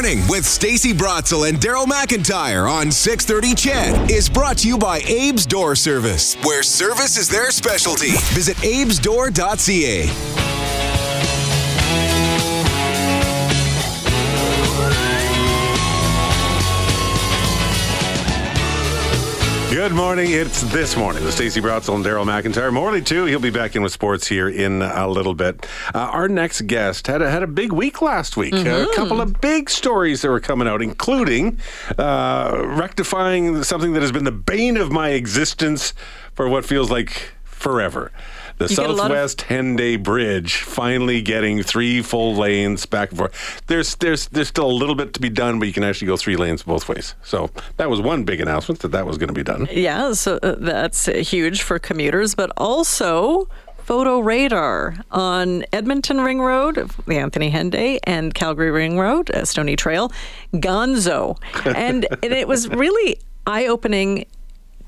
Morning with Stacey Brotzel and Daryl McIntyre on 630 CHED is brought to you by Abe's Door Service, where service is their specialty. Visit abesdoor.ca. Good morning. It's this morning with Stacey Brotzel and Daryl McIntyre. Morley too. He'll be back in with sports here in a little bit. Uh, our next guest had a, had a big week last week. A couple of big stories that were coming out, including uh, rectifying something that has been the bane of my existence for what feels like forever. The You get a of- Southwest 10 bridge finally getting three full lanes back and forth. There's there's there's still a little bit to be done, but you can actually go three lanes both ways. So that was one big announcement that that was going to be done. Yeah, so uh, that's huge for commuters, but also photo radar on Edmonton Ring Road, the Anthony Henday, and Calgary Ring Road, uh, Stoney Trail, Gonzo. And, and it was really eye opening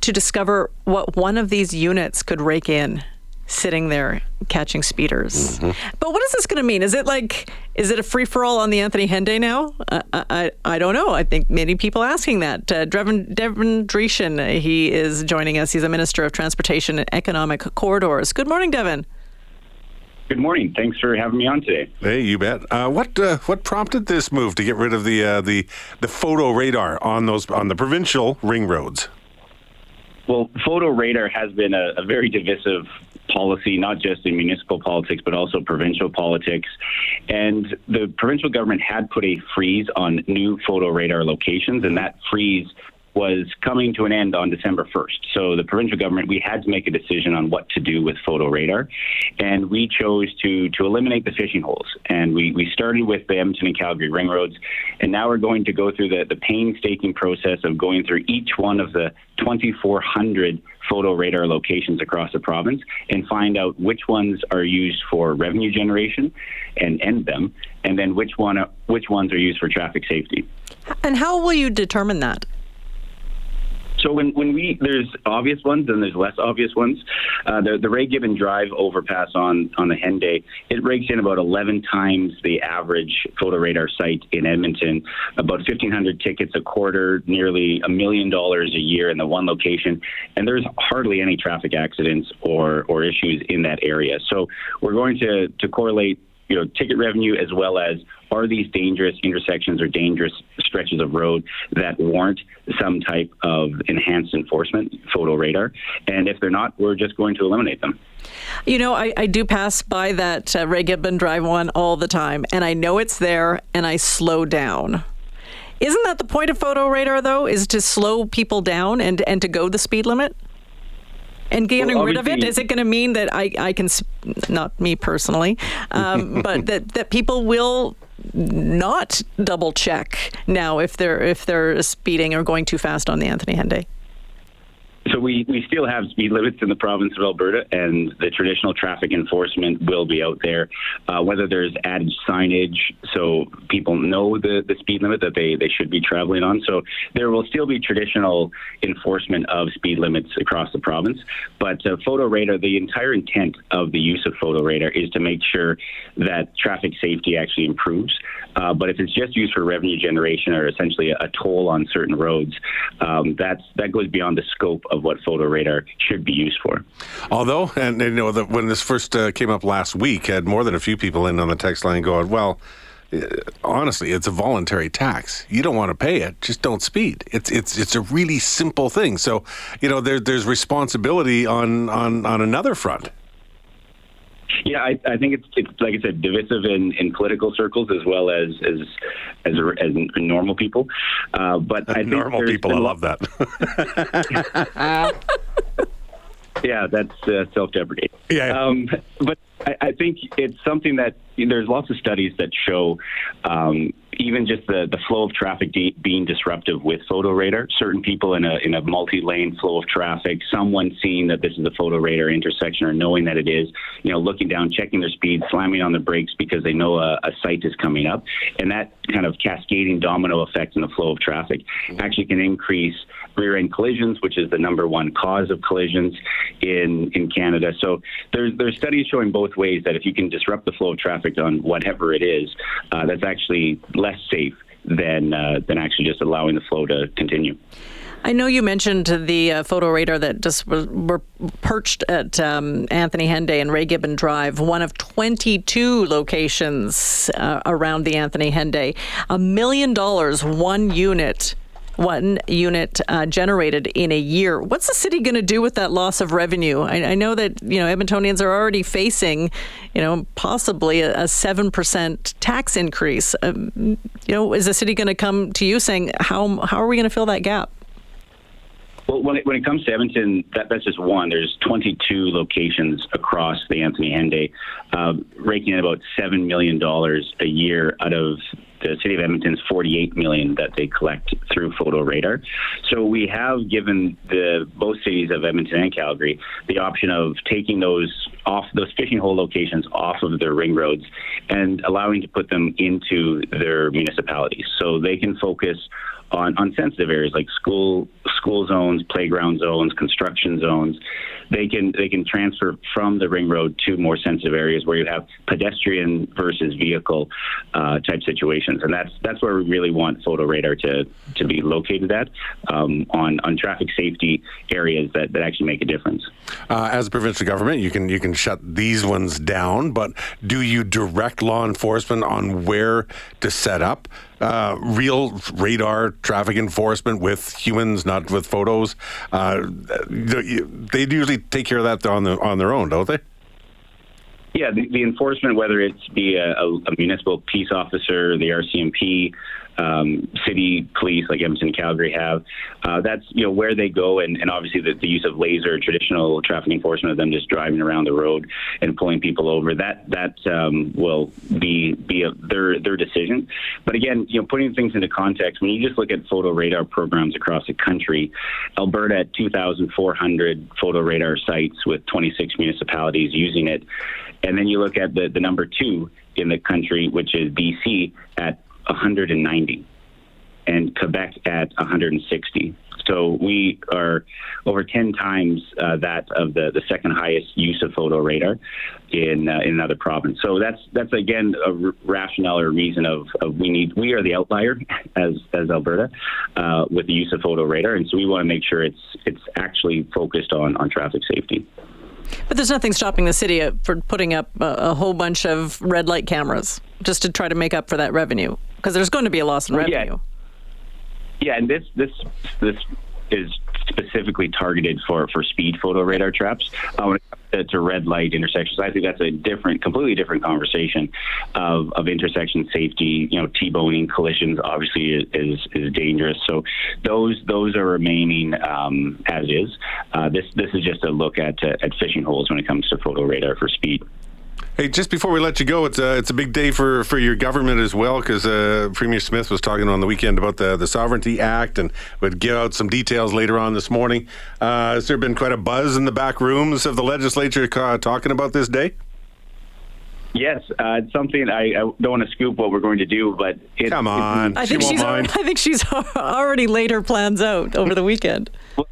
to discover what one of these units could rake in sitting there catching speeders. But what is this going to mean? Is it like, is it a free for all on the Anthony Henday now? Uh, I, I, I don't know. I think many people asking that. Uh, Devin, Devin Dreeshen, uh, he is joining us. He's a Minister of Transportation and Economic Corridors. Good morning, Devin. Good morning. Thanks for having me on today. Hey, you bet. Uh, what uh, what prompted this move to get rid of the uh, the the photo radar on those on the provincial ring roads? Well, photo radar has been a, a very divisive policy, not just in municipal politics, but also provincial politics. And the provincial government had put a freeze on new photo radar locations, and that freeze was coming to an end on December 1st. So the provincial government, we had to make a decision on what to do with photo radar. And we chose to, to eliminate the fishing holes. And we, we started with the Edmonton and Calgary ring roads. And now we're going to go through the, the painstaking process of going through each one of the 2,400 photo radar locations across the province and find out which ones are used for revenue generation and end them, and then which one which ones are used for traffic safety. And how will you determine that? So when, when we there's obvious ones and there's less obvious ones. Uh, the the Ray Gibbon Drive overpass on on the Henday it rakes in about 11 times the average photo radar site in Edmonton. About 1,500 tickets a quarter, nearly a million dollars a year in the one location, and there's hardly any traffic accidents or or issues in that area. So we're going to to correlate you know, ticket revenue as well as are these dangerous intersections or dangerous stretches of road that warrant some type of enhanced enforcement, photo radar? And if they're not, we're just going to eliminate them. You know, I, I do pass by that uh, Ray Gibbon Drive one all the time, and I know it's there, and I slow down. Isn't that the point of photo radar, though, is to slow people down and, and to go the speed limit? And getting Well, rid of it, is it going to mean that I, I can, not me personally, um, but that, that people will not double check now if they're if they're speeding or going too fast on the Anthony Henday? So we, we still have speed limits in the province of Alberta, and the traditional traffic enforcement will be out there. Uh, whether there's added signage so people know the, the speed limit that they, they should be traveling on. So there will still be traditional enforcement of speed limits across the province. But uh, photo radar, the entire intent of the use of photo radar is to make sure that traffic safety actually improves. Uh, but if it's just used for revenue generation or essentially a, toll on certain roads, um, that's that goes beyond the scope of what photo radar should be used for. Although, and, and, you know, the, when this first uh, came up last week, had more than a few people in on the text line going, "Well, uh, honestly, it's a voluntary tax. You don't want to pay it. Just don't speed. It's it's it's a really simple thing. So, you know, there, there's responsibility on on on another front. Yeah, I, I think it's, it's like I said, divisive in, in political circles as well as as as, as normal people. Uh, but I think Normal people, I love that. Yeah, that's uh, self-deprecating. Yeah, yeah. Um, but I, I think it's something that there's lots of studies that show um, even just the, the flow of traffic de- being disruptive with photo radar. Certain people in a in a multi-lane flow of traffic, someone seeing that this is a photo radar intersection or knowing that it is, you know, looking down, checking their speed, slamming on the brakes because they know a, a site is coming up, and that kind of cascading domino effect in the flow of traffic actually can increase rear-end collisions, which is the number one cause of collisions in in Canada. So there's there's studies showing both ways that if you can disrupt the flow of traffic on whatever it is, uh, that's actually less safe than uh, than actually just allowing the flow to continue. I know you mentioned the uh, photo radar that just were, were perched at um, Anthony Henday and Ray Gibbon Drive, one of 22 locations uh, around the Anthony Henday. A million dollars, one unit one unit uh, generated in a year. What's the city going to do with that loss of revenue? I, I, know that you know Edmontonians are already facing, you know, possibly a seven percent tax increase. Um, you know, is the city going to come to you saying how how are we going to fill that gap? Well, when it, when it comes to Edmonton, that, that's just one. There's 22 locations across the Anthony Henday, uh, raking in about $7 million a year out of the city of Edmonton's 48 million that they collect through Photo Radar. So we have given the both cities of Edmonton and Calgary the option of taking those off those fishing hole locations off of their ring roads and allowing to put them into their municipalities, so they can focus on, on sensitive areas like school school zones, playground zones, construction zones. They can they can transfer from the ring road to more sensitive areas where you have pedestrian versus vehicle uh, type situations, and that's that's where we really want photo radar to to be located at um, on on traffic safety areas that, that actually make a difference. Uh, as a provincial government, you can you can shut these ones down, but do you direct law enforcement on where to set up? uh, real radar traffic enforcement with humans, not with photos. Uh, they usually take care of that on the, on their own, don't they? Yeah, the, the enforcement, whether it's be a, a, municipal peace officer, the RCMP, um, city police like Edmonton, Calgary have. Uh, that's you know where they go, and, and obviously the, the, use of laser, traditional traffic enforcement of them just driving around the road and pulling people over. That that um, will be be a, their their decision. But again, you know, putting things into context, when you just look at photo radar programs across the country, Alberta at 2,400 photo radar sites with 26 municipalities using it, and then you look at the the number two in the country, which is BC at 190 and Quebec at 160. So we are over 10 times uh, that of the, the second highest use of photo radar in uh, in another province. So that's that's again a r- rationale or reason of, of, we need we are the outlier as as Alberta uh, with the use of photo radar, and so we want to make sure it's it's actually focused on on traffic safety. But there's nothing stopping the city uh, for putting up a, a whole bunch of red light cameras just to try to make up for that revenue because there's going to be a loss in revenue. Yeah. yeah, and this this this is specifically targeted for for speed photo radar traps. Uh, to red light intersections, I think that's a different, completely different conversation of, of intersection safety. You know, t-boning collisions obviously is, is, is dangerous. So those those are remaining um, as is. Uh, this this is just a look at uh, at fishing holes when it comes to photo radar for speed. Hey, just before we let you go, it's a it's a big day for, for your government as well because uh, Premier Smith was talking on the weekend about the the Sovereignty Act and would give out some details later on this morning. Uh, has there been quite a buzz in the back rooms of the legislature talking about this day? Yes, uh, it's something I, I, don't want to scoop what we're going to do, but it, come on, I think she's I think she's already laid her plans out over the weekend. Well,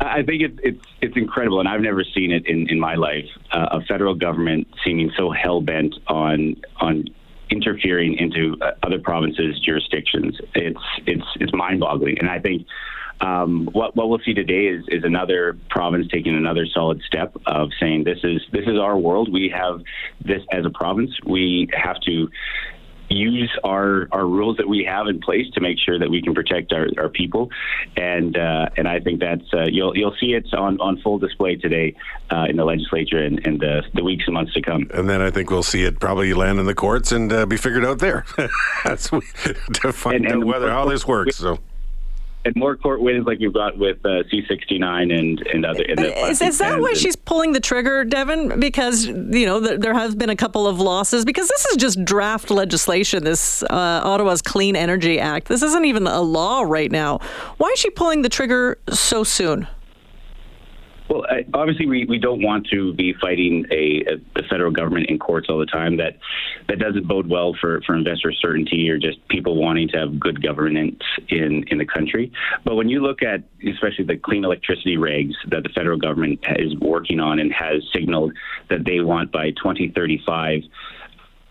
I think it's it's it's incredible, and I've never seen it in in my life. Uh, a federal government seeming so hell bent on on interfering into uh, other provinces' jurisdictions. It's it's it's mind boggling, and I think. Um, what, what we'll see today is, is another province taking another solid step of saying this is this is our world. We have this as a province. We have to use our, our rules that we have in place to make sure that we can protect our, our people. And uh, and I think that's uh, you'll you'll see it on, on full display today uh, in the legislature and, and the, the weeks and months to come. And then I think we'll see it probably land in the courts and uh, be figured out there. that's to find and, and out whether how this works. So and more court wins like you've got with uh, C69 and and other. And is, is that why and, she's pulling the trigger, Devin? Because you know th- there has been a couple of losses. Because this is just draft legislation. This uh, Ottawa's Clean Energy Act. This isn't even a law right now. Why is she pulling the trigger so soon? Well, obviously, we, we don't want to be fighting a, a, the federal government in courts all the time. That that doesn't bode well for, for investor certainty or just people wanting to have good governance in, in the country. But when you look at especially the clean electricity regs that the federal government is working on and has signaled that they want by 2035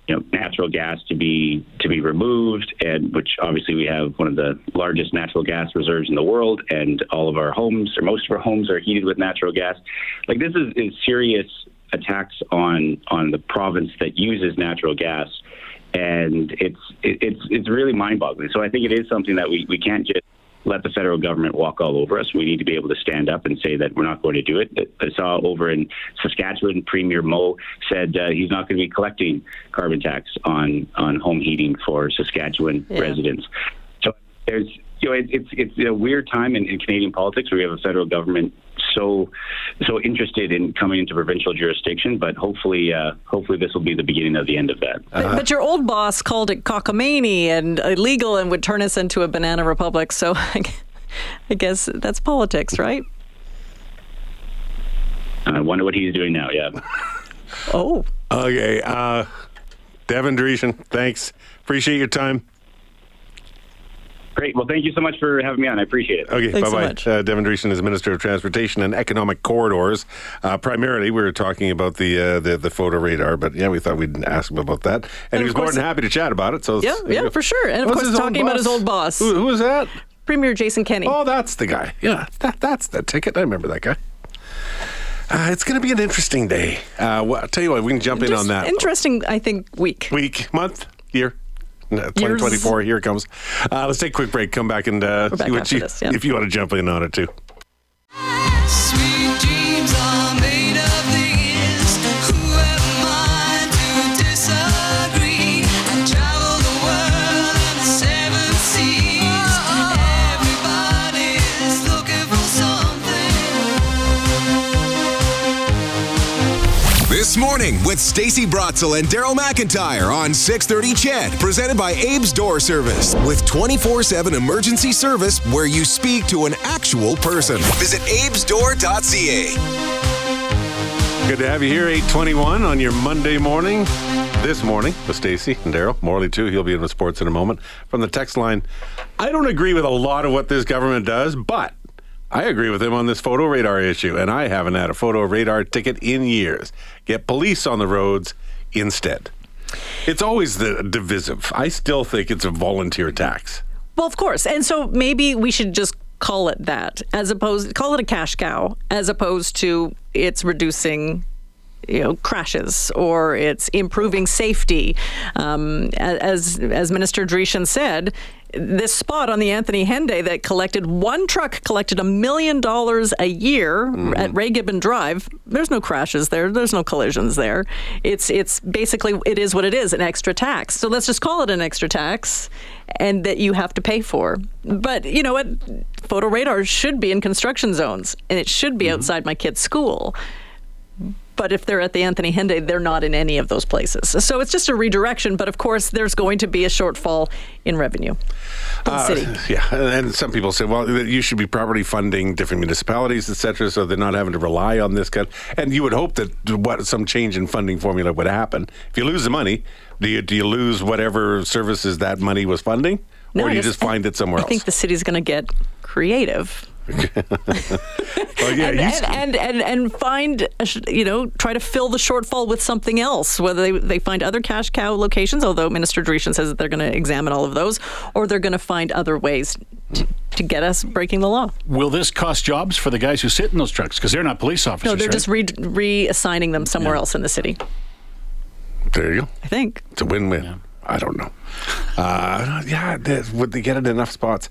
you know, natural gas to be to be removed, and which obviously we have one of the largest natural gas reserves in the world, and all of our homes or most of our homes are heated with natural gas. Like this is, is serious attacks on on the province that uses natural gas, and it's it, it's it's really mind-boggling. So I think it is something that we, we can't just let the federal government walk all over us. We need to be able to stand up and say that we're not going to do it. I saw over in Saskatchewan, Premier Moe said uh, he's not going to be collecting carbon tax on on home heating for Saskatchewan yeah. residents. So there's you know, it, it's it's a weird time in, in Canadian politics where we have a federal government so so interested in coming into provincial jurisdiction. But hopefully, uh, hopefully this will be the beginning of the end of that. Uh-huh. But, your old boss called it cockamamie and illegal and would turn us into a banana republic. So I guess that's politics, right? I wonder what he's doing now. Yeah. oh. Okay. Uh, Devin Dreeshen, thanks. Appreciate your time. Great. Well, thank you so much for having me on. I appreciate it. Okay, bye bye. So uh, Devin Dreeshen is Minister of Transportation and Economic Corridors. Uh, primarily, we were talking about the, uh, the the photo radar, but yeah, we thought we'd ask him about that, and, and he was more than happy to chat about it. So yeah, yeah, for sure. And of course, talking about his old boss. Who, who was that? Premier Jason Kenney. Oh, that's the guy. Yeah, that that's the ticket. I remember that guy. Uh, it's going to be an interesting day. Uh, well, I'll tell you what, we can jump Just in on that. Interesting, I think, week. Week, month, year. 2024. Here it comes. Uh, let's take a quick break. Come back and uh, see what you, this, yeah. if you want to jump in on it too. Morning with Stacey Brotzel and Daryl McIntyre on 630 CHED, presented by Abe's Door Service, with 24-7 emergency service where you speak to an actual person. Visit abesdoor.ca. Good to have you here, 821 on your Monday morning. This morning with Stacey and Daryl. Morley, too. He'll be in with sports in a moment. From the text line, I don't agree with a lot of what this government does, but I agree with him on this photo radar issue, and I haven't had a photo radar ticket in years. Get police on the roads instead. It's always the divisive. I still think it's a volunteer tax. Well, of course. And so maybe we should just call it that as opposed call it a cash cow as opposed to it's reducing you know crashes or it's improving safety. Um, as as Minister Dreeshen said, this spot on the Anthony Henday that collected one truck collected a million dollars a year mm-hmm. at Ray Gibbon Drive. There's no crashes there. There's no collisions there. It's it's basically it is what it is, an extra tax. So let's just call it an extra tax and that you have to pay for. But you know what? Photo radar should be in construction zones and it should be mm-hmm. outside my kid's school. But if they're at the Anthony Henday, they're not in any of those places. So it's just a redirection. But of course, there's going to be a shortfall in revenue the uh, city. Yeah, and some people say, well, you should be properly funding different municipalities, et cetera, so they're not having to rely on this. Kind and you would hope that what some change in funding formula would happen. If you lose the money, do you, do you lose whatever services that money was funding? No, or do you just find it somewhere I else? I think the city's going to get creative well, yeah, and, and, and, and, and find you know try to fill the shortfall with something else. Whether they, they find other cash cow locations, although Minister Dreeshen says that they're going to examine all of those, or they're going to find other ways to, to get us breaking the law. Will this cost jobs for the guys who sit in those trucks because they're not police officers? No, they're right? just re- reassigning them somewhere yeah. else in the city. There you go. I think it's a win-win. Yeah. I don't know. Uh, yeah, would they get it in enough spots?